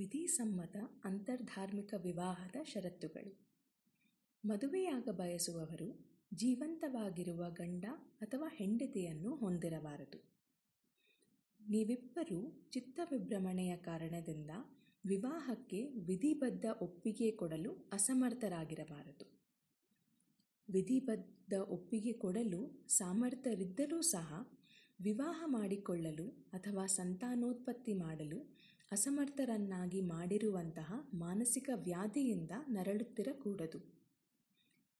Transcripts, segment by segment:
ವಿಧಿಸಮ್ಮತ ಅಂತರ್ಧಾರ್ಮಿಕ ವಿವಾಹದ ಷರತ್ತುಗಳು. ಮದುವೆಯಾಗ ಬಯಸುವವರು ಜೀವಂತವಾಗಿರುವ ಗಂಡ ಅಥವಾ ಹೆಂಡತಿಯನ್ನು ಹೊಂದಿರಬಾರದು. ನೀವಿಬ್ಬರೂ ಚಿತ್ತವಿಭ್ರಮಣೆಯ ಕಾರಣದಿಂದ ವಿವಾಹಕ್ಕೆ ವಿಧಿಬದ್ಧ ಒಪ್ಪಿಗೆ ಕೊಡಲು ಅಸಮರ್ಥರಾಗಿರಬಾರದು. ವಿಧಿಬದ್ಧ ಒಪ್ಪಿಗೆ ಕೊಡಲು ಸಾಮರ್ಥ್ಯರಿದ್ದರೂ ಸಹ ವಿವಾಹ ಮಾಡಿಕೊಳ್ಳಲು ಅಥವಾ ಸಂತಾನೋತ್ಪತ್ತಿ ಮಾಡಲು ಅಸಮರ್ಥರನ್ನಾಗಿ ಮಾಡಿರುವಂತಹ ಮಾನಸಿಕ ವ್ಯಾಧಿಯಿಂದ ನರಳುತ್ತಿರಕೂಡದು.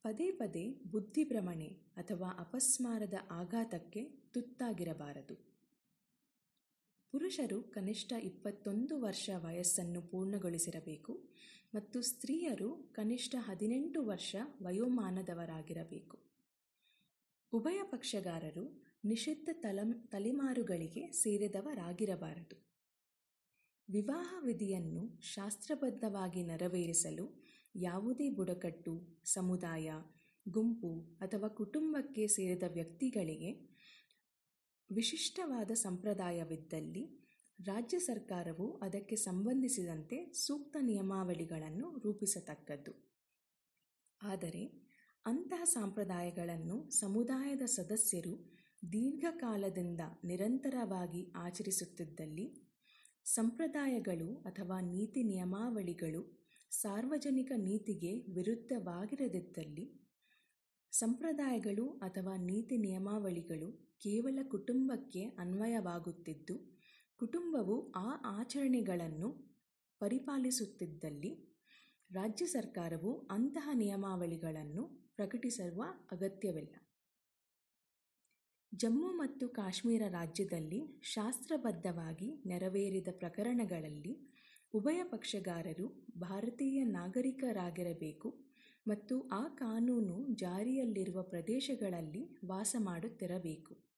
ಪದೇ ಪದೇ ಬುದ್ಧಿಭ್ರಮಣೆ ಅಥವಾ ಅಪಸ್ಮಾರದ ಆಘಾತಕ್ಕೆ ತುತ್ತಾಗಿರಬಾರದು. ಪುರುಷರು ಕನಿಷ್ಠ ಇಪ್ಪತ್ತೊಂದು ವರ್ಷ ವಯಸ್ಸನ್ನು ಪೂರ್ಣಗೊಳಿಸಿರಬೇಕು ಮತ್ತು ಸ್ತ್ರೀಯರು ಕನಿಷ್ಠ ಹದಿನೆಂಟು ವರ್ಷ ವಯೋಮಾನದವರಾಗಿರಬೇಕು. ಉಭಯ ಪಕ್ಷಗಾರರು ನಿಷಿದ್ಧ ತಲಂ, ತಲೆಮಾರುಗಳಿಗೆ ಸೇರಿದವರಾಗಿರಬಾರದು. ವಿವಾಹ ವಿಧಿಯನ್ನು ಶಾಸ್ತ್ರಬದ್ಧವಾಗಿ ನೆರವೇರಿಸಲು ಯಾವುದೇ ಬುಡಕಟ್ಟು, ಸಮುದಾಯ, ಗುಂಪು ಅಥವಾ ಕುಟುಂಬಕ್ಕೆ ಸೇರಿದ ವ್ಯಕ್ತಿಗಳಿಗೆ ವಿಶಿಷ್ಟವಾದ ಸಂಪ್ರದಾಯವಿದ್ದಲ್ಲಿ ರಾಜ್ಯ ಸರ್ಕಾರವು ಅದಕ್ಕೆ ಸಂಬಂಧಿಸಿದಂತೆ ಸೂಕ್ತ ನಿಯಮಾವಳಿಗಳನ್ನು ರೂಪಿಸತಕ್ಕದ್ದು. ಆದರೆ, ಅಂತಹ ಸಂಪ್ರದಾಯಗಳನ್ನು ಸಮುದಾಯದ ಸದಸ್ಯರು ದೀರ್ಘಕಾಲದಿಂದ ನಿರಂತರವಾಗಿ ಆಚರಿಸುತ್ತಿದ್ದಲ್ಲಿ ಸಂಪ್ರದಾಯಗಳು ಅಥವಾ ನೀತಿ ನಿಯಮಾವಳಿಗಳು ಸಾರ್ವಜನಿಕ ನೀತಿಗೆ ವಿರುದ್ಧವಾಗಿರದಿದ್ದಲ್ಲಿ ಸಂಪ್ರದಾಯಗಳು ಅಥವಾ ನೀತಿ ನಿಯಮಾವಳಿಗಳು ಕೇವಲ ಕುಟುಂಬಕ್ಕೆ ಅನ್ವಯವಾಗುತ್ತಿದ್ದು, ಕುಟುಂಬವು ಆ ಆಚರಣೆಗಳನ್ನು ಪರಿಪಾಲಿಸುತ್ತಿದ್ದಲ್ಲಿ ರಾಜ್ಯ ಸರ್ಕಾರವು ಅಂತಹ ನಿಯಮಾವಳಿಗಳನ್ನು ಪ್ರಕಟಿಸುವ ಅಗತ್ಯವಿಲ್ಲ. ಜಮ್ಮು ಮತ್ತು ಕಾಶ್ಮೀರ ರಾಜ್ಯದಲ್ಲಿ ಶಾಸ್ತ್ರಬದ್ಧವಾಗಿ ನೆರವೇರಿದ ಪ್ರಕರಣಗಳಲ್ಲಿ ಉಭಯ ಪಕ್ಷಗಾರರು ಭಾರತೀಯ ನಾಗರಿಕರಾಗಿರಬೇಕು ಮತ್ತು ಆ ಕಾನೂನು ಜಾರಿಯಲ್ಲಿರುವ ಪ್ರದೇಶಗಳಲ್ಲಿ ವಾಸ ಮಾಡುತ್ತಿರಬೇಕು.